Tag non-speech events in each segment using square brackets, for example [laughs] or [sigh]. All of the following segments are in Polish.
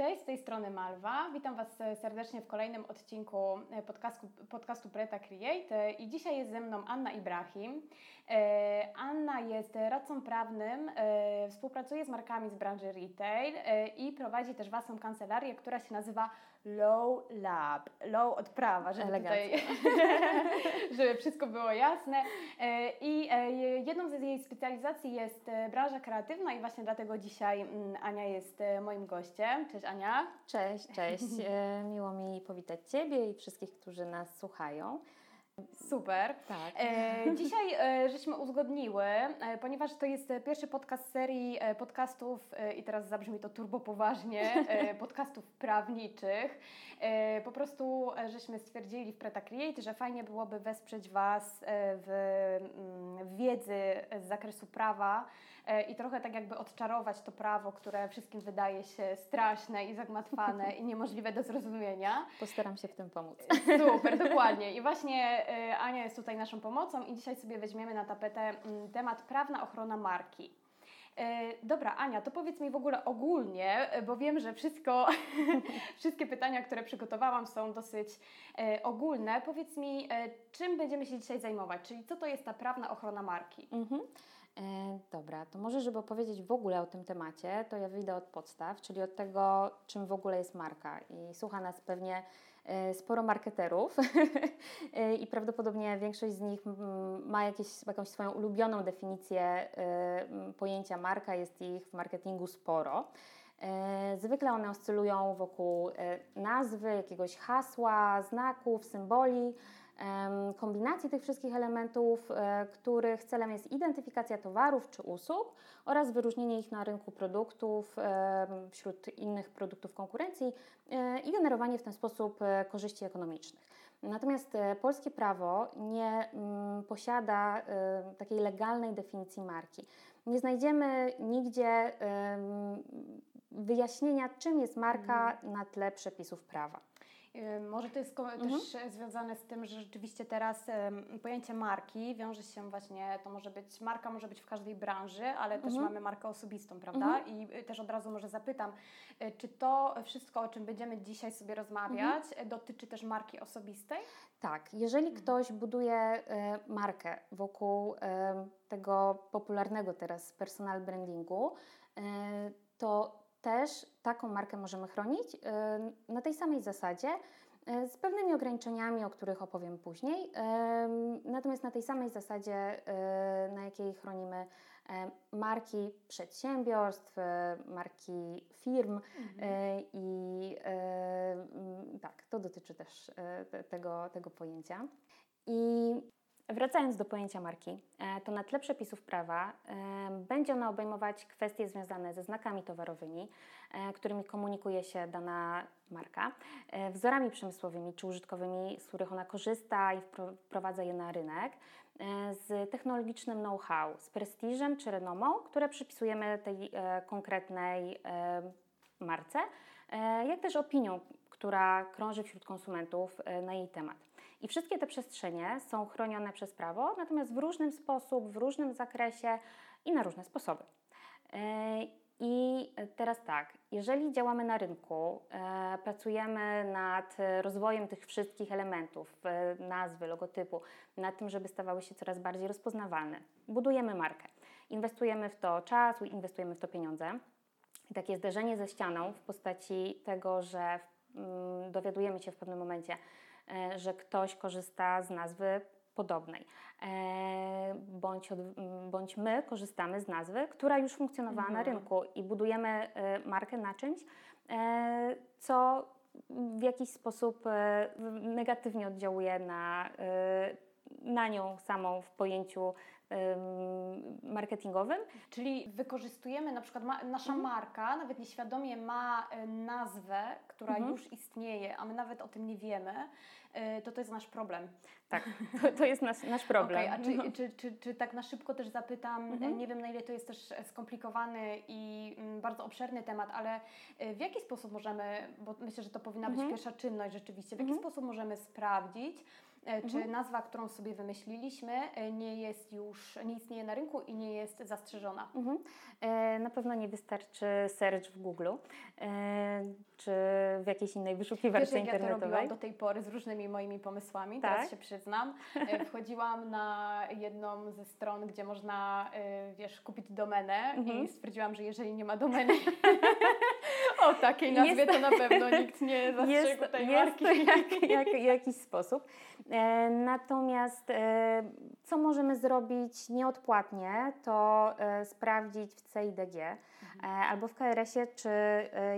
Cześć, z tej strony Malwa. Witam Was serdecznie w kolejnym odcinku podcastu, podcastu Preta Create i dzisiaj jest ze mną Anna Ibrahim. E, Anna jest radcą prawnym, e, współpracuje z markami z branży retail e, i prowadzi też własną kancelarię, która się nazywa Low Lab. Low od prawa, żeby, tutaj, [laughs] żeby wszystko było jasne. I jedną z jej specjalizacji jest branża kreatywna i właśnie dlatego dzisiaj mm, Ania jest moim gościem. Cześć Ania. Cześć, cześć. Miło mi powitać Ciebie i wszystkich, którzy nas słuchają. Super. Tak. E, dzisiaj e, żeśmy uzgodniły, e, ponieważ to jest pierwszy podcast serii e, podcastów e, i teraz zabrzmi to turbo poważnie, e, [laughs] podcastów prawniczych. po prostu żeśmy stwierdzili w Preta Create, że fajnie byłoby wesprzeć Was w, mm, w wiedzy z zakresu prawa i trochę tak jakby odczarować to prawo, które wszystkim wydaje się straszne i zagmatwane i niemożliwe do zrozumienia. Postaram się w tym pomóc. Super, dokładnie. I właśnie E, Ania jest tutaj naszą pomocą i dzisiaj sobie weźmiemy na tapetę mm, temat prawna ochrona marki. E, dobra, Ania, to powiedz mi w ogóle ogólnie, bo wiem, że wszystko, [laughs] wszystkie pytania, które przygotowałam, są dosyć e, ogólne. Powiedz mi, czym będziemy się dzisiaj zajmować, czyli co to jest ta prawna ochrona marki? Mhm. E, dobra, to może, żeby opowiedzieć w ogóle o tym temacie, to ja wyjdę od podstaw, czyli od tego, czym w ogóle jest marka. I słucha nas pewnie E, sporo marketerów [laughs] e, i prawdopodobnie większość z nich ma jakieś, jakąś swoją ulubioną definicję pojęcia marka, jest ich w marketingu sporo. Zwykle one oscylują wokół nazwy, jakiegoś hasła, znaków, symboli kombinacji tych wszystkich elementów, e, których celem jest identyfikacja towarów czy usług oraz wyróżnienie ich na rynku produktów wśród innych produktów konkurencji e, i generowanie w ten sposób e, korzyści ekonomicznych. Natomiast polskie prawo nie mm, posiada takiej legalnej definicji marki. Nie znajdziemy nigdzie wyjaśnienia, czym jest marka mhm. na tle przepisów prawa. Może to jest mhm. też związane z tym, że rzeczywiście teraz pojęcie marki wiąże się właśnie, to może być, marka może być w każdej branży, ale też mhm. mamy markę osobistą, prawda? Mhm. I y, też od razu może zapytam, y, czy to wszystko, o czym będziemy dzisiaj sobie rozmawiać, mhm. dotyczy też marki osobistej? Tak, jeżeli mhm. ktoś buduje markę wokół tego popularnego teraz personal brandingu, to też taką markę możemy chronić y, na tej samej zasadzie, y, z pewnymi ograniczeniami, o których opowiem później. Y, natomiast na tej samej zasadzie, na jakiej chronimy marki przedsiębiorstw, marki firm mhm. i tak, to dotyczy też tego, tego pojęcia. I Wracając do pojęcia marki, e, to na tle przepisów prawa e, będzie ona obejmować kwestie związane ze znakami towarowymi, e, którymi komunikuje się dana marka, wzorami przemysłowymi czy użytkowymi, z których ona korzysta i wprowadza je na rynek, z technologicznym know-how, z prestiżem czy renomą, które przypisujemy tej konkretnej marce, jak też opinią, która krąży wśród konsumentów na jej temat. I wszystkie te przestrzenie są chronione przez prawo, natomiast w różnym sposób, w różnym zakresie i na różne sposoby. E, I teraz tak, jeżeli działamy na rynku, e, pracujemy nad rozwojem tych wszystkich elementów, e, nazwy, logotypu, nad tym, żeby stawały się coraz bardziej rozpoznawalne, budujemy markę, inwestujemy w to czas, inwestujemy w to pieniądze. I takie zderzenie ze ścianą w postaci tego, że mm, dowiadujemy się w pewnym momencie, że ktoś korzysta z nazwy podobnej, e, bądź, od, bądź my korzystamy z nazwy, która już funkcjonowała mhm. na rynku i budujemy e, markę na czymś, co w jakiś sposób negatywnie oddziałuje na, na nią samą w pojęciu marketingowym. Czyli wykorzystujemy na przykład ma, nasza mhm. marka, nawet nieświadomie ma nazwę, która mhm. już istnieje, a my nawet o tym nie wiemy Y, to to jest nasz problem. Tak, [laughs] to, to jest nasz, nasz problem. Okay, a czy, mhm. czy, czy, czy, tak na szybko też zapytam, mhm. nie wiem na ile to jest też skomplikowany i mm, bardzo obszerny temat, ale w jaki sposób możemy, bo myślę, że to powinna być mhm. pierwsza czynność rzeczywiście, w jaki mhm. sposób możemy sprawdzić, E, czy mhm. nazwa, którą sobie wymyśliliśmy, e, nie jest już, nie istnieje na rynku i nie jest zastrzeżona? Mhm. E, na pewno nie wystarczy search w Google czy w jakiejś innej wyszukiwarce Wiesz, internetowej. ja to robiłam do tej pory z różnymi moimi pomysłami, tak? teraz się przyznam. [laughs] Wchodziłam na jedną ze stron, gdzie można, wiesz, kupić domenę mhm. i stwierdziłam, że jeżeli nie ma domeny [laughs] o takiej nazwie, jest, to na pewno nikt nie [laughs] zastrzegł tej jest marki. Jest jak, jak, jakiś sposób. E, natomiast e, co możemy zrobić nieodpłatnie, to e, sprawdzić w CIDG mhm. albo w KRS-ie, czy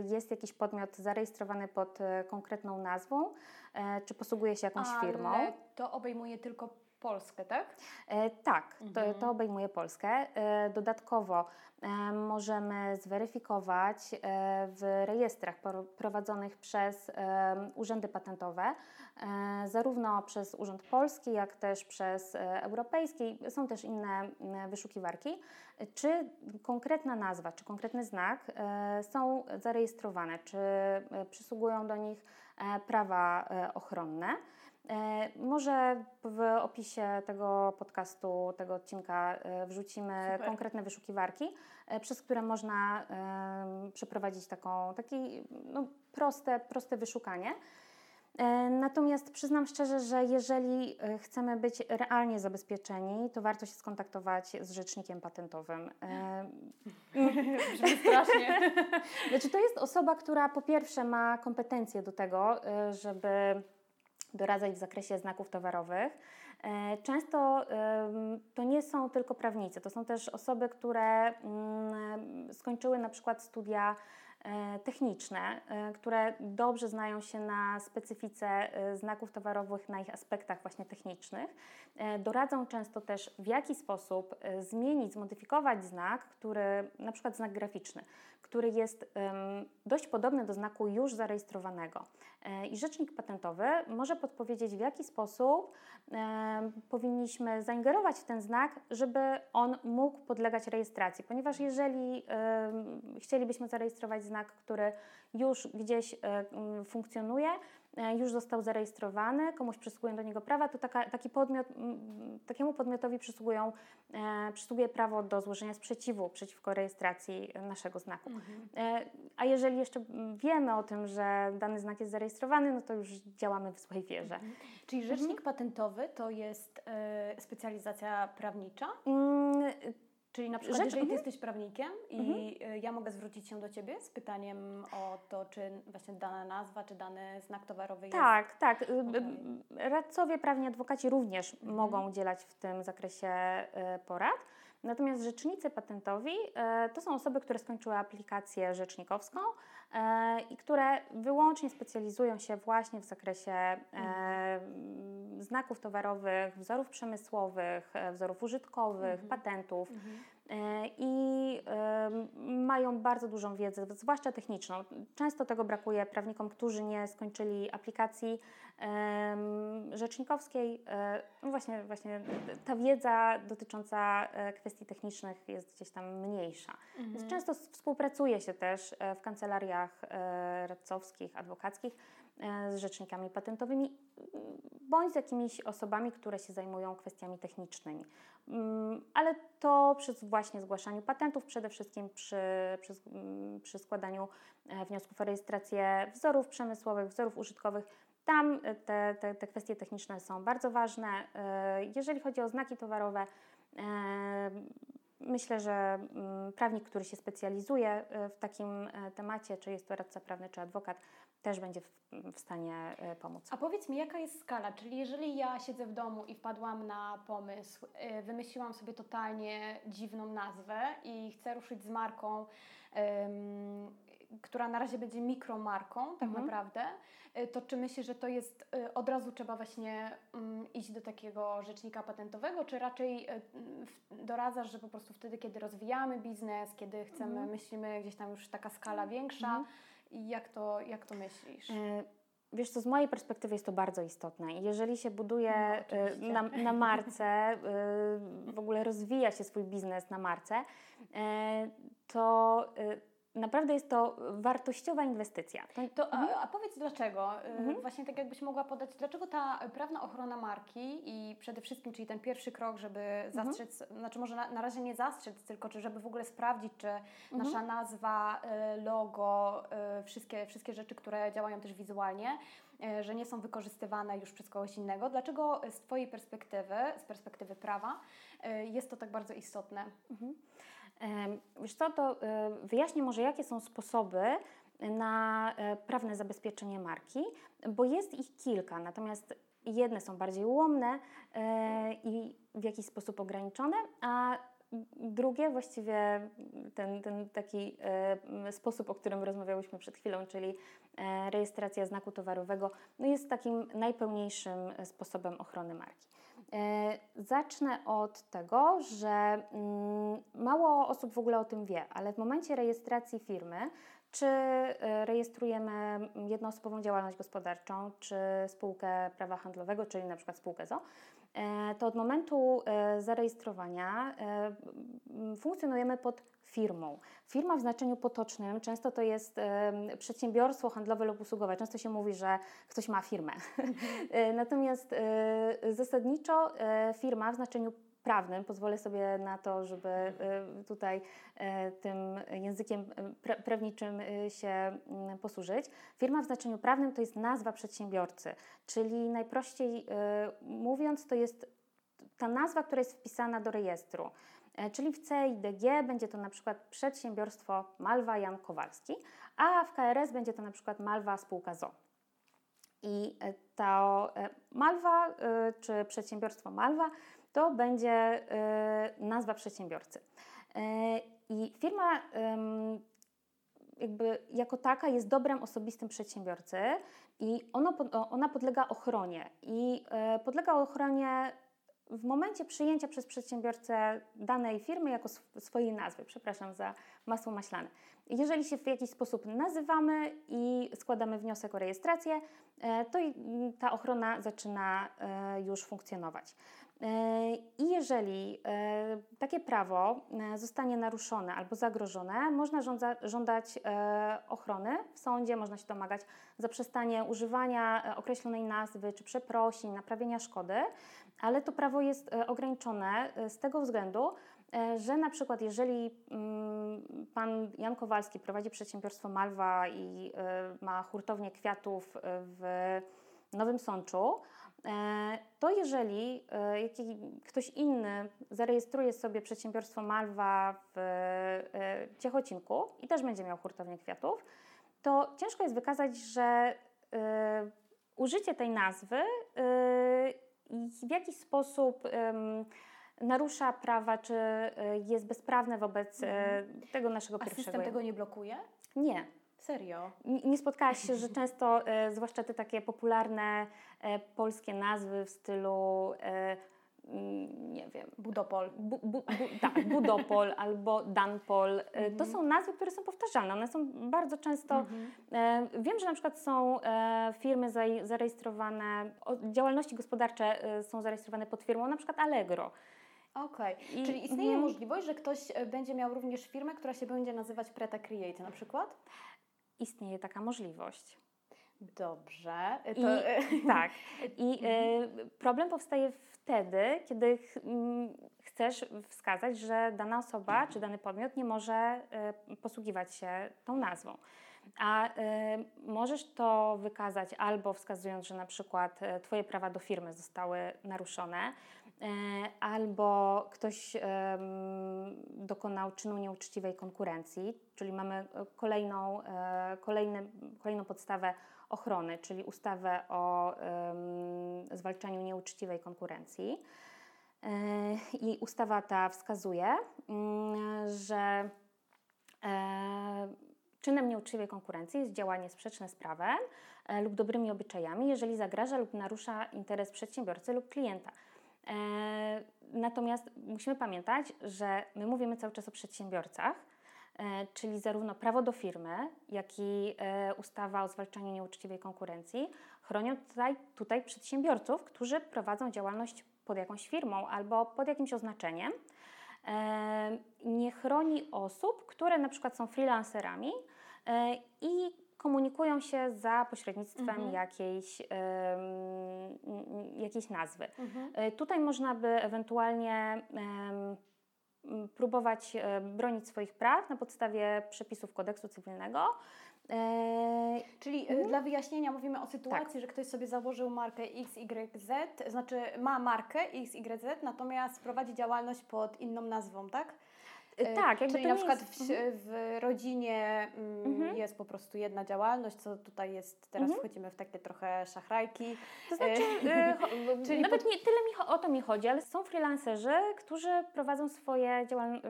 jest jakiś podmiot zarejestrowany pod konkretną nazwą, czy posługuje się jakąś Ale firmą. to obejmuje tylko Polskę, tak? E, tak, mhm. to, to, obejmuje Polskę. E, dodatkowo e, możemy zweryfikować w rejestrach prowadzonych przez urzędy patentowe E, zarówno przez Urząd Polski, jak też przez e, Europejski. Są też inne wyszukiwarki. Czy konkretna nazwa, czy konkretny znak e, są zarejestrowane, czy przysługują do nich prawa ochronne. Może w opisie tego podcastu, tego odcinka wrzucimy Super. konkretne wyszukiwarki, przez które można przeprowadzić taką, takie no, proste, proste wyszukanie. E, natomiast przyznam szczerze, że jeżeli e, chcemy być realnie zabezpieczeni, to warto się skontaktować z rzecznikiem patentowym. E, [laughs] Brzmi strasznie. [laughs] Znaczy, to jest osoba, która po pierwsze ma kompetencje do tego, żeby doradzać w zakresie znaków towarowych. Często to nie są tylko prawnicy, to są też osoby, które mm, skończyły na przykład studia E, techniczne, e, które dobrze znają się na specyfice e, znaków towarowych, na ich aspektach właśnie technicznych. Doradzą często też w jaki sposób zmienić, zmodyfikować znak, który, na przykład znak graficzny, który jest dość podobny do znaku już zarejestrowanego. I rzecznik patentowy może podpowiedzieć, w jaki sposób powinniśmy zaingerować w ten znak, żeby on mógł podlegać rejestracji, ponieważ jeżeli chcielibyśmy zarejestrować znak, który już gdzieś e, funkcjonuje, e, już został zarejestrowany, komuś przysługują do niego prawa, to taka, taki podmiot, takiemu podmiotowi przysługują, e, przysługuje prawo do złożenia sprzeciwu przeciwko rejestracji naszego znaku. Mhm. A jeżeli jeszcze wiemy o tym, że dany znak jest zarejestrowany, no to już działamy w swojej wierze. Mhm. Czyli rzecznik mhm. patentowy to jest specjalizacja prawnicza? Czyli na przykład, Rzecz, jeżeli ty mhm. jesteś prawnikiem i mhm. Y, ja mogę zwrócić się do ciebie z pytaniem o to, czy właśnie dana nazwa, czy dany znak towarowy jest. Tak, tak. Okay. Radcowie prawni, adwokaci również mhm. mogą udzielać w tym zakresie y, porad. Natomiast rzecznicy patentowi y, to są osoby, które skończyły aplikację rzecznikowską i które wyłącznie specjalizują się właśnie w zakresie mhm. Znaków towarowych, wzorów przemysłowych, wzorów użytkowych, mhm. patentów. Mhm. E, i mają bardzo dużą wiedzę, zwłaszcza techniczną. Często tego brakuje prawnikom, którzy nie skończyli aplikacji rzecznikowskiej. E, no właśnie, właśnie ta wiedza dotycząca e, kwestii technicznych jest gdzieś tam mniejsza. Mhm. Więc często współpracuje się też w kancelariach radcowskich, adwokackich z rzecznikami patentowymi bądź z jakimiś osobami, które się zajmują kwestiami technicznymi. Mm, ale to przy właśnie zgłaszaniu patentów, przede wszystkim przy, przy, mm, przy składaniu e, wniosków o rejestrację wzorów przemysłowych, wzorów użytkowych. Tam e, te, te, te kwestie techniczne są bardzo ważne. E, jeżeli chodzi o znaki towarowe, Myślę, że mm, prawnik, który się specjalizuje e, w takim e, temacie, czy jest to radca prawny, czy adwokat, też będzie w, w, stanie e, pomóc. A powiedz mi, jaka jest skala? Czyli jeżeli ja siedzę w domu i wpadłam na pomysł, wymyśliłam sobie totalnie dziwną nazwę i chcę ruszyć z marką, która na razie będzie mikromarką tak mhm. naprawdę, y, to czy myślisz, że to jest y, od razu trzeba właśnie um, iść do takiego rzecznika patentowego, czy raczej y, doradzasz, że po prostu wtedy, kiedy rozwijamy biznes, kiedy chcemy, mhm. myślimy gdzieś tam już taka skala większa, mhm. Jak to, jak to myślisz? E, wiesz co, z mojej perspektywy jest to bardzo istotne. Jeżeli się buduje no, na, na [laughs] marce, w ogóle rozwija się swój biznes na marce, e, to naprawdę jest to wartościowa inwestycja. To, to, mhm. a, a, powiedz dlaczego? Y, mhm. Właśnie tak jakbyś mogła podać, dlaczego ta prawna ochrona marki i przede wszystkim, czyli ten pierwszy krok, żeby mhm. zastrzec, mhm. znaczy może na, na, razie nie zastrzec, tylko czy żeby w ogóle sprawdzić, czy mhm. nasza nazwa, y, logo, y, wszystkie, wszystkie rzeczy, które działają też wizualnie, że nie są wykorzystywane już przez kogoś innego. Dlaczego z Twojej perspektywy, z perspektywy prawa, jest to tak bardzo istotne? Mhm. Wiesz co, to e, wyjaśnię może, jakie są sposoby na e, prawne zabezpieczenie marki, bo jest ich kilka, natomiast jedne są bardziej ułomne e, i w jakiś sposób ograniczone, a drugie, właściwie ten, ten taki sposób, o którym rozmawiałyśmy przed chwilą, czyli rejestracja znaku towarowego, no jest takim najpełniejszym sposobem ochrony marki. E, zacznę od tego, że mm, mało osób w ogóle o tym wie, ale w momencie rejestracji firmy, czy e, rejestrujemy jednoosobową działalność gospodarczą, czy spółkę prawa handlowego, czyli na przykład spółkę ZO, to od momentu zarejestrowania funkcjonujemy pod firmą. Firma w znaczeniu potocznym często to jest przedsiębiorstwo handlowe lub usługowe. Często się mówi, że ktoś ma firmę. [laughs] E, natomiast e, zasadniczo e, firma w znaczeniu prawnym, pozwolę sobie na to, żeby tutaj tym językiem prawniczym się mm, posłużyć. Firma w znaczeniu prawnym to jest nazwa przedsiębiorcy, czyli najprościej mówiąc, to jest ta nazwa, która jest wpisana do rejestru. E, czyli w CIDG będzie to na przykład przedsiębiorstwo Malwa Jan Kowalski, a w KRS będzie to na przykład Malwa Spółka ZO. I e, to e, Malwa czy przedsiębiorstwo Malwa to będzie nazwa przedsiębiorcy. I firma jakby jako taka jest dobrem osobistym przedsiębiorcy i ono, ona podlega ochronie. I podlega ochronie w momencie przyjęcia przez przedsiębiorcę danej firmy jako swojej nazwy, przepraszam za masło maślane. Jeżeli się w jakiś sposób nazywamy i składamy wniosek o rejestrację, to ta ochrona zaczyna już funkcjonować. E, I jeżeli takie prawo zostanie naruszone albo zagrożone, można żąda, żądać ochrony w sądzie, można się domagać zaprzestania używania określonej nazwy czy przeprosin, naprawienia szkody ale to prawo jest e, ograniczone e, z tego względu, e, że na przykład jeżeli mm, pan Jan Kowalski prowadzi przedsiębiorstwo Malwa i ma hurtownię kwiatów w Nowym Sączu, to jeżeli ktoś inny zarejestruje sobie przedsiębiorstwo Malwa w Ciechocinku i też będzie miał hurtownię kwiatów, to ciężko jest wykazać, że użycie tej nazwy w jakiś sposób narusza prawa, czy e, jest bezprawne wobec mhm. tego naszego A pierwszego. A system tego nie blokuje? Nie. Serio? Nie, spotkałaś się, że często, e, zwłaszcza te takie popularne e, polskie nazwy w stylu e, Mm, nie wiem, Budopol. Bu, bu, bu, tak, [laughs] Budopol albo Danpol. Mm -hmm. To są nazwy, które są powtarzalne. One są bardzo często. Mm -hmm. Wiem, że na przykład są e, firmy zarejestrowane, działalności gospodarcze są zarejestrowane pod firmą na przykład Allegro. Okej, okay. czyli istnieje mm, możliwość, że ktoś będzie miał również firmę, która się będzie nazywać Preta Create na przykład? Istnieje taka możliwość. Dobrze. To... I, [laughs] tak. I y, problem powstaje wtedy, kiedy ch mm, chcesz wskazać, że dana osoba czy dany podmiot nie może y, posługiwać się tą nazwą. A y, możesz to wykazać albo wskazując, że na przykład y, Twoje prawa do firmy zostały naruszone, y, albo ktoś dokonał czynu nieuczciwej konkurencji, czyli mamy kolejną, kolejny, kolejną podstawę ochrony, czyli ustawę o zwalczaniu nieuczciwej konkurencji. I ustawa ta wskazuje, mm, że czynem nieuczciwej konkurencji jest działanie sprzeczne z prawem e, lub dobrymi obyczajami, jeżeli zagraża lub narusza interes przedsiębiorcy lub klienta. E, natomiast musimy pamiętać, że my mówimy cały czas o przedsiębiorcach, E, czyli zarówno prawo do firmy, jak i e, ustawa o zwalczaniu nieuczciwej konkurencji chronią tutaj, tutaj przedsiębiorców, którzy prowadzą działalność pod jakąś firmą albo pod jakimś oznaczeniem. nie chroni osób, które na przykład są freelancerami i komunikują się za pośrednictwem mhm. jakiejś, jakiejś nazwy. Mhm. Tutaj można by ewentualnie próbować e, bronić swoich praw na podstawie przepisów kodeksu cywilnego. E, Czyli mhm. dla wyjaśnienia mówimy o sytuacji, tak. że ktoś sobie założył markę XYZ, znaczy ma markę XYZ, natomiast prowadzi działalność pod inną nazwą, tak? E, tak, jakby Czyli na przykład jest... w, w, rodzinie mm, mhm. jest po prostu jedna działalność, co tutaj jest, teraz mhm. wchodzimy w takie trochę szachrajki. To znaczy, [laughs] e, Czyli nawet nie tyle mi o to mi chodzi, ale są freelancerzy, którzy prowadzą swoje działal...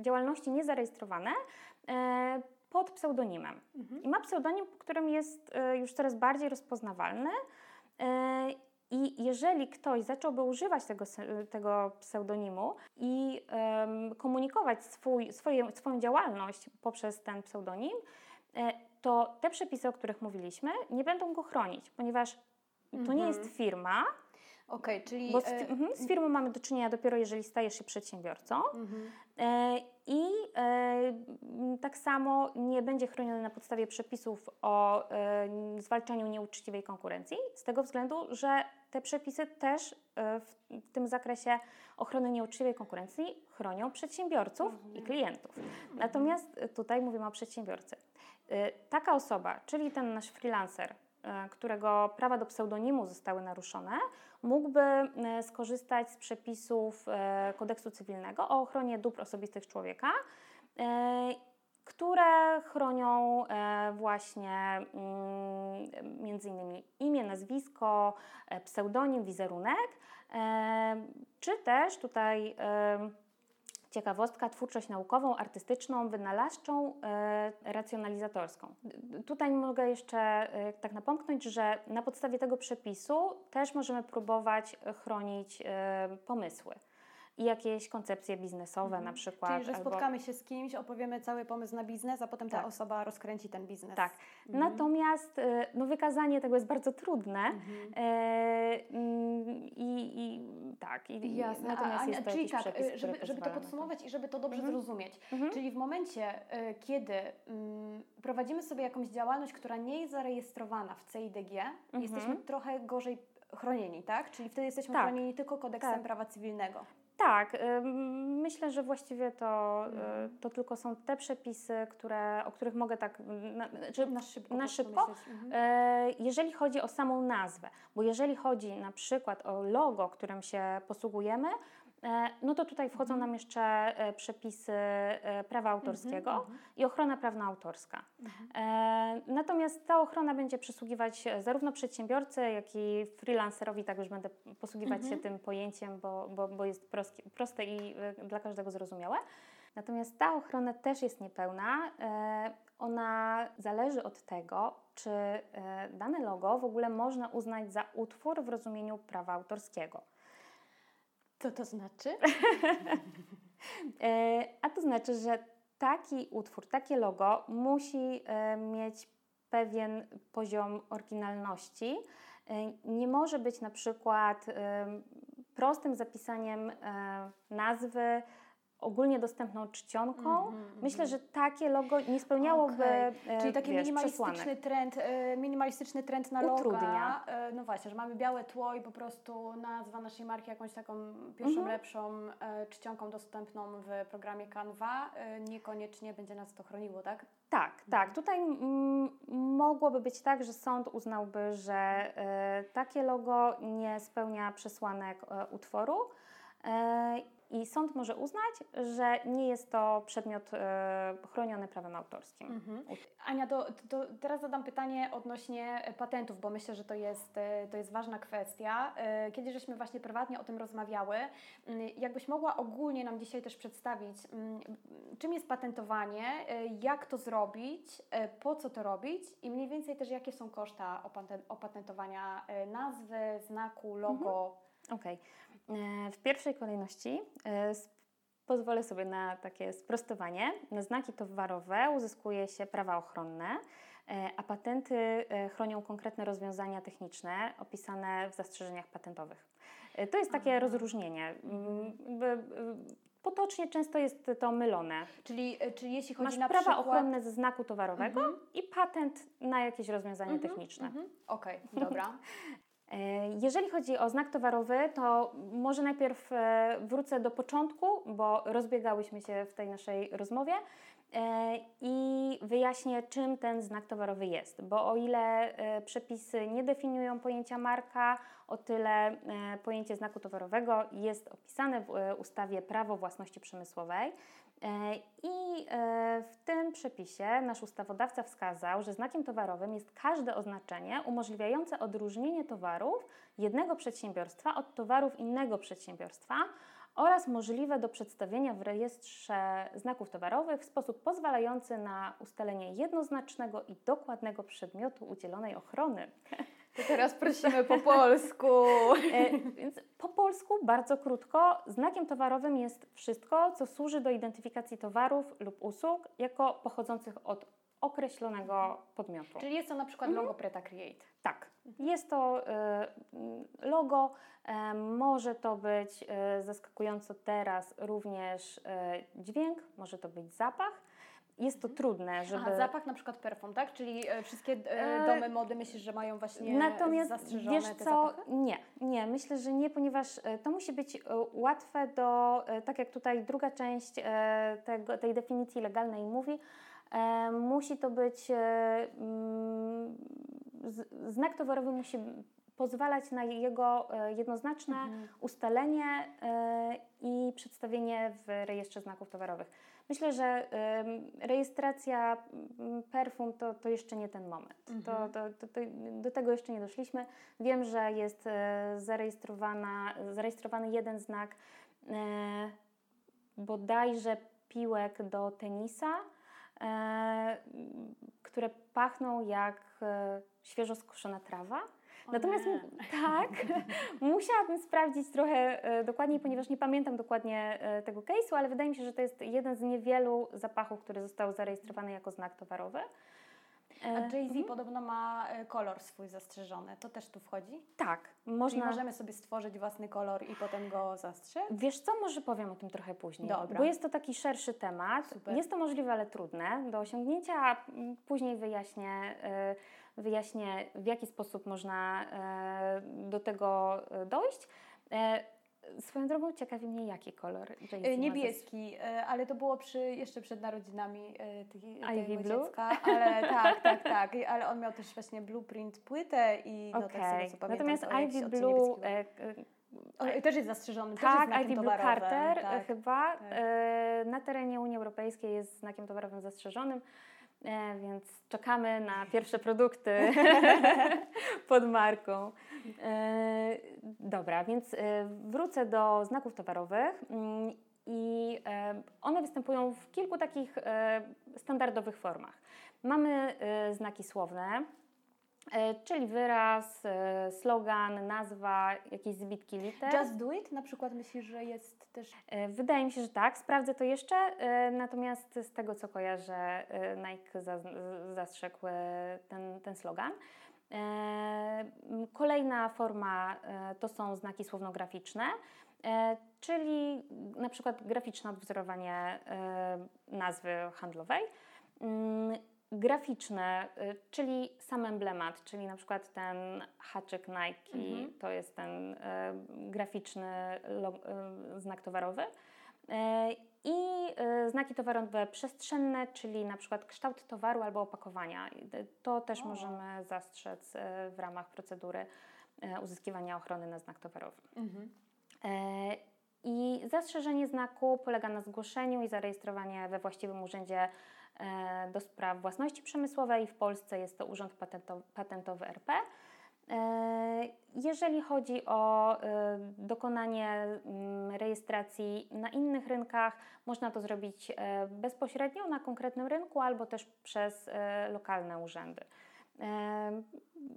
działalności niezarejestrowane e, pod pseudonimem. Mhm. I ma pseudonim, którym jest e, już coraz bardziej rozpoznawalny e, i jeżeli ktoś zacząłby używać tego, tego pseudonimu i um, komunikować swój, swoje, swoją działalność poprzez ten pseudonim, e, to te przepisy, o których mówiliśmy, nie będą go chronić, ponieważ to nie jest mhm. firma. Okej, okay, czyli. Bo z, e... z, firmą mamy do czynienia dopiero, jeżeli stajesz się przedsiębiorcą. Mhm. E, I e, tak samo nie będzie chroniony na podstawie przepisów o e, zwalczaniu nieuczciwej konkurencji, z tego względu, że te przepisy też e, w, tym zakresie ochrony nieuczciwej konkurencji chronią przedsiębiorców mhm. i klientów. Natomiast tutaj mówimy o przedsiębiorcy. E, taka osoba, czyli ten nasz freelancer, którego prawa do pseudonimu zostały naruszone, mógłby skorzystać z przepisów kodeksu cywilnego o ochronie dóbr osobistych człowieka które chronią e, właśnie mm, między innymi imię, nazwisko, e, pseudonim, wizerunek, e, czy też tutaj ciekawostka, twórczość naukową, artystyczną, wynalazczą, racjonalizatorską. Tutaj mogę jeszcze tak napomknąć, że na podstawie tego przepisu też możemy próbować chronić pomysły i jakieś koncepcje biznesowe mhm. na przykład. Czyli, że albo... spotkamy się z kimś, opowiemy cały pomysł na biznes, a potem tak. ta osoba rozkręci ten biznes. Tak. Mhm. Natomiast y, no, wykazanie tego jest bardzo trudne mhm. e, i, i, tak. I, Jasne. Natomiast a, jest to czyli tak, przepis, żeby, żeby to podsumować i żeby to dobrze mhm. zrozumieć. Mhm. Czyli w momencie, y, kiedy mm, prowadzimy sobie jakąś działalność, która nie jest zarejestrowana w CIDG, jesteśmy trochę gorzej chronieni, tak? Czyli wtedy jesteśmy tak. chronieni tylko kodeksem tak. prawa cywilnego. Tak, myślę, że właściwie to, mhm. to tylko są te przepisy, które, o których mogę tak na, czy, na szybko. Na szybko mhm. E, jeżeli chodzi o samą nazwę, bo jeżeli chodzi na przykład o logo, którym się posługujemy, no to tutaj wchodzą nam jeszcze e, przepisy e, prawa autorskiego mm -hmm. i ochrona prawna autorska. Natomiast ta ochrona będzie przysługiwać zarówno przedsiębiorcy, jak i freelancerowi, tak już będę posługiwać się tym pojęciem, bo, bo, bo jest proste, proste i dla każdego zrozumiałe. Natomiast ta ochrona też jest niepełna. Ona zależy od tego, czy dane logo w ogóle można uznać za utwór w rozumieniu prawa autorskiego. Co to znaczy? [laughs] E, a to znaczy, że taki utwór, takie logo musi e, mieć pewien poziom oryginalności. E, nie może być na przykład prostym zapisaniem nazwy ogólnie dostępną czcionką. Mm -hmm, Myślę, że takie logo nie spełniałoby okay. E, Czyli taki wiesz, minimalistyczny trend, e, minimalistyczny trend na Utrudnia. loga. E, no właśnie, że mamy białe tło i po prostu nazwa naszej marki jakąś taką pierwszą, mm -hmm. lepszą czcionką dostępną w programie Canva niekoniecznie będzie nas to chroniło, tak? Tak, mhm. tak. Tutaj mogłoby być tak, że sąd uznałby, że takie logo nie spełnia przesłanek utworu i sąd może uznać, że nie jest to przedmiot e, chroniony prawem autorskim. Mhm. Ania, teraz zadam pytanie odnośnie patentów, bo myślę, że to jest, e, to jest ważna kwestia. E, kiedy żeśmy właśnie prywatnie o tym rozmawiały, mm, jakbyś mogła ogólnie nam dzisiaj też przedstawić, mm, czym jest patentowanie, jak to zrobić, po co to robić i mniej więcej też jakie są koszta opatentowania nazwy, znaku, logo. Mhm. Okej. Okay. E, w pierwszej kolejności e, pozwolę sobie na takie sprostowanie. Na znaki towarowe uzyskuje się prawa ochronne, e, a patenty chronią konkretne rozwiązania techniczne opisane w zastrzeżeniach patentowych. To jest takie Aha. rozróżnienie. Potocznie często jest to mylone. Czyli, czyli jeśli chodzi Masz na prawa przykład... ochronne ze znaku towarowego Mhm. i patent na jakieś rozwiązanie Mhm, techniczne. mhm. Okej, dobra. [laughs] E, Jeżeli chodzi o znak towarowy, to może najpierw e, wrócę do początku, bo rozbiegałyśmy się w tej naszej rozmowie e, i wyjaśnię, czym ten znak towarowy jest. Bo o ile przepisy nie definiują pojęcia marka, o tyle pojęcie znaku towarowego jest opisane w ustawie Prawo własności przemysłowej. E, I e, w tym przepisie nasz ustawodawca wskazał, że znakiem towarowym jest każde oznaczenie umożliwiające odróżnienie towarów jednego przedsiębiorstwa od towarów innego przedsiębiorstwa oraz możliwe do przedstawienia w rejestrze znaków towarowych w sposób pozwalający na ustalenie jednoznacznego i dokładnego przedmiotu udzielonej ochrony. To teraz prosimy po polsku. [laughs] E, Więc po polsku, bardzo krótko, znakiem towarowym jest wszystko, co służy do identyfikacji towarów lub usług jako pochodzących od określonego podmiotu. Czyli jest to na przykład logo Preta Create. Tak, jest to e, logo, e, może to być zaskakująco teraz również dźwięk, może to być zapach. Jest to trudne, żeby... Aha, zapach na przykład perfum, tak? Czyli e, wszystkie e, E, domy mody myślisz, że mają właśnie Natomiast zastrzeżone wiesz te co, zapachy? nie, nie, myślę, że nie, ponieważ to musi być łatwe do, tak jak tutaj druga część tego, tej definicji legalnej mówi, musi to być, mm, znak towarowy musi pozwalać na jego jednoznaczne Mhm. ustalenie przedstawienie w rejestrze znaków towarowych. Myślę, że rejestracja perfum to, to jeszcze nie ten moment. To, Mhm. to, to, to, do tego jeszcze nie doszliśmy. Wiem, że jest e, zarejestrowana, zarejestrowany jeden znak e, bodajże piłek do tenisa, e, które pachną jak świeżo skoszona trawa. Natomiast tak, [laughs] musiałabym sprawdzić trochę e, dokładniej, ponieważ nie pamiętam dokładnie e, tego case'u, ale wydaje mi się, że to jest jeden z niewielu zapachów, który został zarejestrowany jako znak towarowy. E, A Jay-Z mhm. podobno ma e, kolor swój zastrzeżony. To też tu wchodzi? Tak, Czyli można. możemy sobie stworzyć własny kolor i potem go zastrzec? Wiesz co, może powiem o tym trochę później, Dobra. bo jest to taki szerszy temat. Super. Jest to możliwe, ale trudne do osiągnięcia. Później wyjaśnię, e, wyjaśnię w jaki sposób można e, do tego e, dojść. E, Swoją drogą ciekawi mnie, jaki kolor Jay-Z Niebieski, ale to było przy, jeszcze przed narodzinami tej- Ivy tego Blue? dziecka. Ale [laughs] tak, tak, tak. Ale on miał też właśnie blueprint płytę i no tak Okej. co pamiętam. Natomiast Ivy Blue, niebieskiego. e, e, O, też jest zastrzeżony, też tak, jest znakiem Ivy Blue. Carter tak. chyba tak. na terenie Unii Europejskiej jest znakiem towarowym zastrzeżonym, więc czekamy na pierwsze produkty [laughs] pod marką. E, dobra, więc e, wrócę do znaków towarowych. Mm, I e, one występują w kilku takich e, standardowych formach. Mamy e, znaki słowne, e, czyli wyraz, e, slogan, nazwa, jakieś zbitki liter. Just do it na przykład myślisz, że jest też... E, Wydaje mi się, że tak. Sprawdzę to jeszcze. e, Natomiast z tego, co kojarzę, e, Nike zastrzegł e, ten, ten slogan. E, Kolejna forma e, to są znaki słownograficzne, e, czyli na przykład graficzne odwzorowanie e, nazwy handlowej. Graficzne, e, czyli sam emblemat, czyli na przykład ten haczyk Nike, Mhm. to jest ten e, graficzny e, znak towarowy. E, I znaki towarowe przestrzenne, czyli na przykład kształt towaru albo opakowania. To też O. możemy zastrzec w ramach procedury uzyskiwania ochrony na znak towarowy. Mhm. I zastrzeżenie znaku polega na zgłoszeniu i zarejestrowaniu we właściwym urzędzie do spraw własności przemysłowej. W Polsce jest to Urząd Patento- Patentowy RP. E, Jeżeli chodzi o e, dokonanie mm, rejestracji na innych rynkach, można to zrobić e, bezpośrednio na konkretnym rynku albo też przez e, lokalne urzędy. E,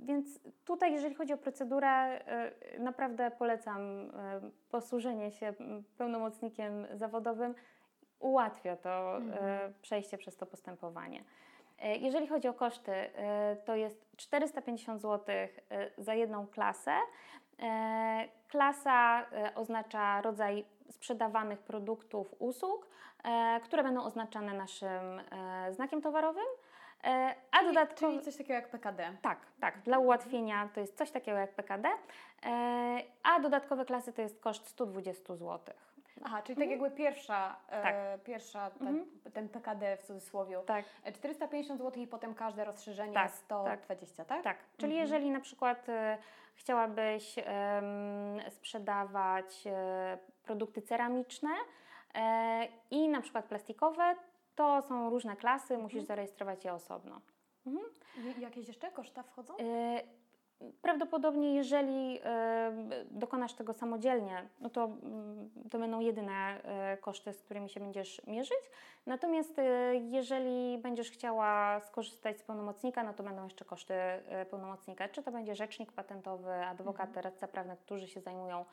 Więc tutaj, jeżeli chodzi o procedurę, e, naprawdę polecam e, posłużenie się m, pełnomocnikiem zawodowym. Ułatwia to e, Mhm. przejście przez to postępowanie. E, jeżeli chodzi o koszty, e, to jest 450 zł za jedną klasę. Klasa oznacza rodzaj sprzedawanych produktów, usług, które będą oznaczane naszym znakiem towarowym. A dodatkowo... Czyli coś takiego jak PKD. Tak, tak. Dla ułatwienia to jest coś takiego jak PKD, a dodatkowe klasy to jest koszt 120 zł. Aha, czyli tak mhm. jakby pierwsza, e, tak. e, pierwsza ten, mhm. ten PKD w cudzysłowie. Tak. 450 e, zł i potem każde rozszerzenie tak, 120, tak? Tak, tak. czyli mhm. jeżeli na przykład e, chciałabyś e, sprzedawać produkty ceramiczne e, i na przykład plastikowe, to są różne klasy, musisz mhm. zarejestrować je osobno. Mhm. Jakieś jeszcze koszta wchodzą? Prawdopodobnie, jeżeli e, dokonasz tego samodzielnie, no to, mm, to będą jedyne e, koszty, z którymi się będziesz mierzyć. Natomiast e, jeżeli będziesz chciała skorzystać z pełnomocnika, no to będą jeszcze koszty pełnomocnika. Czy to będzie rzecznik patentowy, adwokat, mhm. radca prawny, którzy się zajmują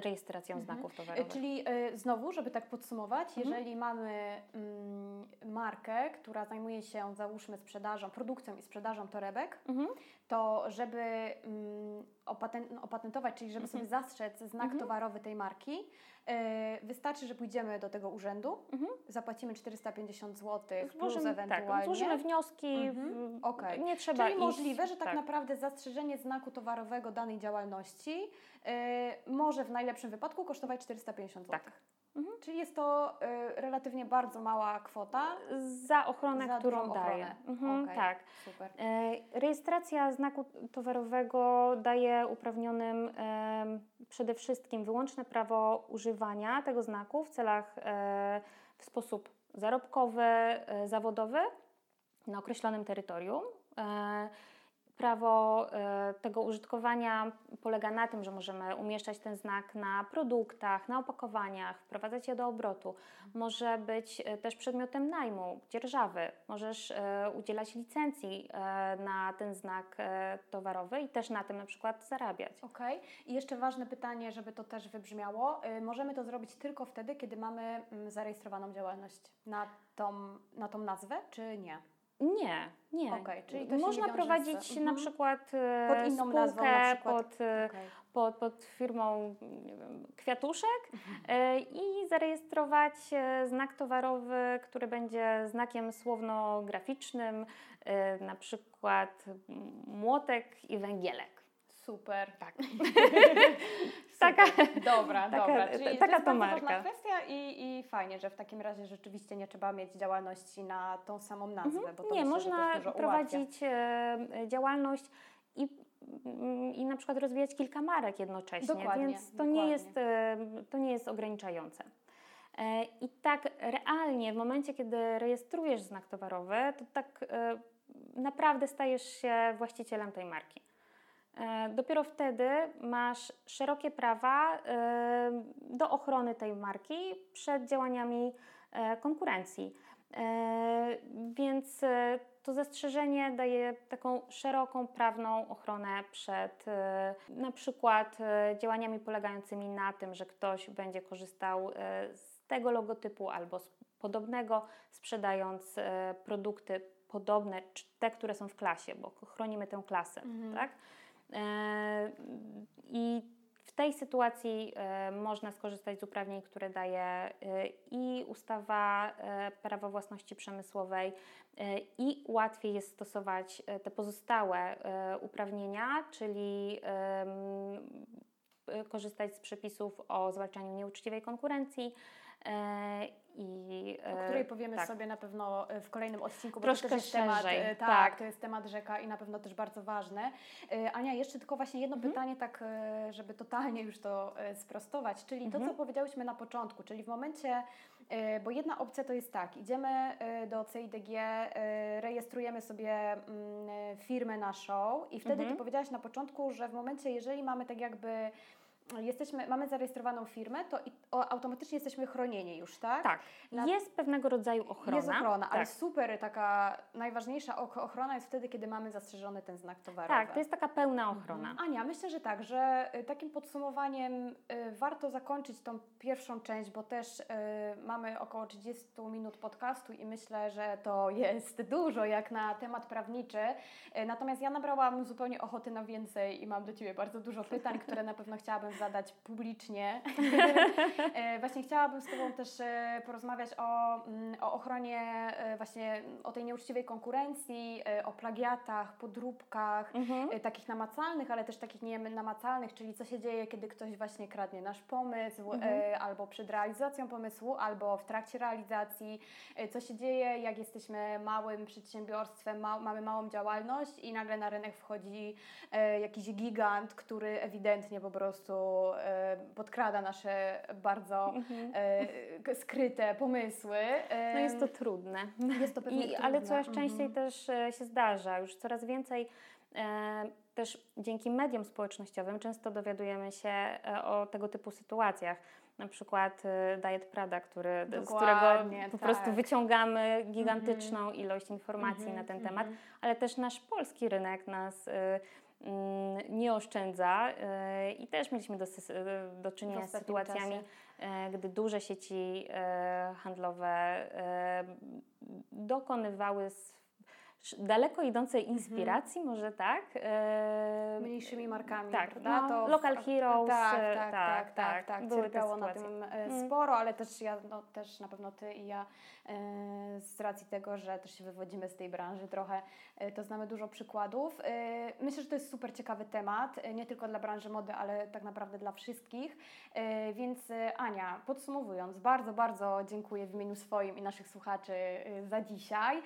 rejestracją mhm. znaków towarowych. Czyli znowu, żeby tak podsumować, mhm. jeżeli mamy mm, markę, która zajmuje się, załóżmy, sprzedażą, produkcją i sprzedażą torebek, mhm. to żeby Mm, opatentować, czyli żeby sobie mhm. zastrzec znak mhm. towarowy tej marki, e, wystarczy, że pójdziemy do tego urzędu, mhm. zapłacimy 450 zł plus tak, ewentualnie. Tak, złożymy wnioski, mhm. okay. nie trzeba Czyli iść, możliwe, że tak, tak, naprawdę zastrzeżenie znaku towarowego danej działalności e, może w najlepszym wypadku kosztować 450 zł. Tak. Mhm. Czyli jest to y, relatywnie bardzo mała kwota. Za ochronę, za którą daje. Mhm, okay, tak. Super. E, rejestracja znaku towarowego daje uprawnionym e, przede wszystkim wyłączne prawo używania tego znaku w celach e, w sposób zarobkowy, e, zawodowy na określonym terytorium. Prawo e, tego użytkowania polega na tym, że możemy umieszczać ten znak na produktach, na opakowaniach, wprowadzać je do obrotu. Może być e, też przedmiotem najmu, dzierżawy. Możesz e, udzielać licencji na ten znak towarowy i też na tym na przykład zarabiać. Okej. Okay. I jeszcze ważne pytanie, żeby to też wybrzmiało. Możemy to zrobić tylko wtedy, kiedy mamy mm, zarejestrowaną działalność na tą, na tą nazwę, czy nie? Nie, nie. Okay, czyli Można prowadzić z... na mhm. przykład e, pod inną spółkę, nazwą, przykład. Pod, e, okay. pod, pod firmą wiem, kwiatuszek mhm. E, i zarejestrować znak towarowy, który będzie znakiem słowno-graficznym, na przykład młotek i węgielek. Super. Tak. [laughs] taka, dobra, taka, dobra. Czyli taka to, jest marka. kwestia i, i fajnie, że w takim razie rzeczywiście nie trzeba mieć działalności na tą samą nazwę. Mhm. Bo to nie, myślę, można prowadzić e, działalność i i na przykład rozwijać kilka marek jednocześnie, dokładnie, więc to nie, jest, e, to nie jest ograniczające. E, I tak realnie w momencie, kiedy rejestrujesz znak towarowy, to tak naprawdę stajesz się właścicielem tej marki. E, dopiero wtedy masz szerokie prawa e, do ochrony tej marki przed działaniami e, konkurencji. Więc to zastrzeżenie daje taką szeroką prawną ochronę przed na przykład działaniami polegającymi na tym, że ktoś będzie korzystał z tego logotypu albo z podobnego, sprzedając produkty podobne, czy te, które są w klasie, bo chronimy tę klasę, mhm. tak? E, I w tej sytuacji e, można skorzystać z uprawnień, które daje e, i ustawa prawa własności przemysłowej, i łatwiej jest stosować te pozostałe uprawnienia, czyli korzystać z przepisów o zwalczaniu nieuczciwej konkurencji i, o której powiemy tak. sobie na pewno e, w kolejnym odcinku, bo Troszkę to jest temat, e, tak, tak, to jest temat rzeka i na pewno też bardzo ważny. E, Ania, jeszcze tylko właśnie jedno mhm. pytanie, tak żeby totalnie już to sprostować, czyli mhm. to, co mhm. powiedziałyśmy na początku, czyli w momencie, bo jedna opcja to jest tak, idziemy do CIDG, rejestrujemy sobie mm, firmę naszą i wtedy mhm. Ty powiedziałaś na początku, że w momencie, jeżeli mamy tak jakby jesteśmy, mamy zarejestrowaną firmę, to i, o, automatycznie jesteśmy chronieni już, tak? Tak, Na- jest pewnego rodzaju ochrona. Jest ochrona, ale tak. super, taka najważniejsza och- ochrona jest wtedy, kiedy mamy zastrzeżony ten znak towarowy. Tak, to jest taka pełna ochrona. Ania, myślę, że tak, że y, takim podsumowaniem y, warto zakończyć tą pierwszą część, bo też y, mamy około 30 minut podcastu i myślę, że to jest dużo jak na temat prawniczy. Y, Natomiast ja nabrałam zupełnie ochoty na więcej i mam do Ciebie bardzo dużo pytań, które na pewno chciałabym zadać publicznie. [laughs] E, Właśnie chciałabym z Tobą też e, porozmawiać o, mm, o ochronie, e, właśnie o tej nieuczciwej konkurencji, o plagiatach, podróbkach, Mhm. takich namacalnych, ale też takich nienamacalnych, czyli co się dzieje, kiedy ktoś właśnie kradnie nasz pomysł, e, albo przed realizacją pomysłu, albo w trakcie realizacji, co się dzieje, jak jesteśmy małym przedsiębiorstwem, ma, mamy małą działalność i nagle na rynek wchodzi jakiś gigant, który ewidentnie po prostu podkrada nasze bardzo e, k- skryte pomysły. E, No jest to trudne. jest to pewnie I, ale trudne. coraz częściej Mhm. też e, się zdarza, już coraz więcej e, też dzięki mediom społecznościowym często dowiadujemy się e, o tego typu sytuacjach. Na przykład e, Diet Prada, który, z którego Dokładnie, po tak. prostu wyciągamy gigantyczną ilość informacji Mhm, na ten temat, mhm. ale też nasz polski rynek nas e, mm, nie oszczędza e, i też mieliśmy do, do W czynienia z sytuacjami, czasie. e, gdy duże sieci e, handlowe e, dokonywały daleko idącej inspiracji, może tak? E, mniejszymi markami, tak, prawda? no, w- Local Heroes, tak, e, tak, tak, tak, tak, były te Cierpiało na tym Mm. sporo, ale też ja, no, też na pewno Ty i ja e, z racji tego, że też się wywodzimy z tej branży trochę, e, to znamy dużo przykładów. E, Myślę, że to jest super ciekawy temat, nie tylko dla branży mody, ale tak naprawdę dla wszystkich. Więc Ania, podsumowując, bardzo, bardzo dziękuję w imieniu swoim i naszych słuchaczy za dzisiaj.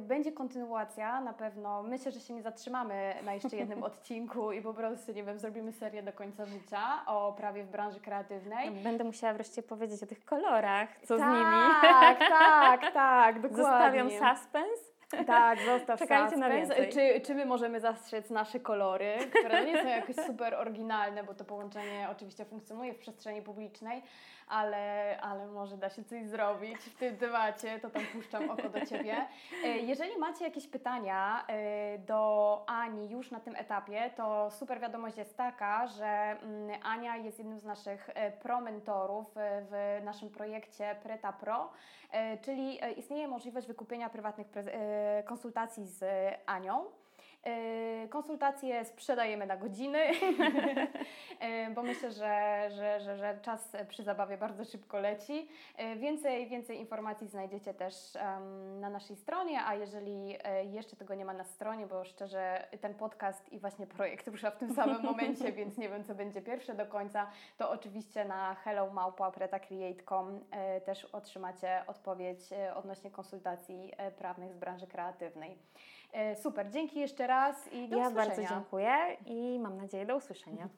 Będzie kontynuacja na pewno. Myślę, że się nie zatrzymamy na jeszcze jednym [laughs] odcinku i po prostu, nie wiem, zrobimy serię do końca życia o prawie w branży kreatywnej. Będę musiała wreszcie powiedzieć o tych kolorach, co z tak, nimi. tak, tak, [laughs] dokładnie. Zostawiam suspens. Tak, zostaw Czekajcie na więcej. Czy, czy my możemy zastrzec nasze kolory, które nie są jakoś [laughs] super oryginalne, bo to połączenie oczywiście funkcjonuje w przestrzeni publicznej, ale, ale może da się coś zrobić w tym temacie, to tam puszczam oko do Ciebie. E, Jeżeli macie jakieś pytania e, do Ani już na tym etapie, to super wiadomość jest taka, że mm, Ania jest jednym z naszych e, pro-mentorów w naszym projekcie Preta Pro, czyli istnieje możliwość wykupienia prywatnych prez- e, konsultacji z Anią. E, Konsultacje sprzedajemy na godziny, e, [laughs] bo myślę, że, że, że, że czas przy zabawie bardzo szybko leci. E, Więcej, więcej informacji znajdziecie też na naszej stronie, a jeżeli e, jeszcze tego nie ma na stronie, bo szczerze ten podcast i właśnie projekt rusza w tym samym [laughs] momencie, więc nie wiem, co będzie pierwsze do końca, to oczywiście na hellomałpa.pretacreate.com e, też otrzymacie odpowiedź e, odnośnie konsultacji prawnych z branży kreatywnej. E, Super, dzięki jeszcze raz i do ja usłyszenia. bardzo dziękuję i mam nadzieję do usłyszenia.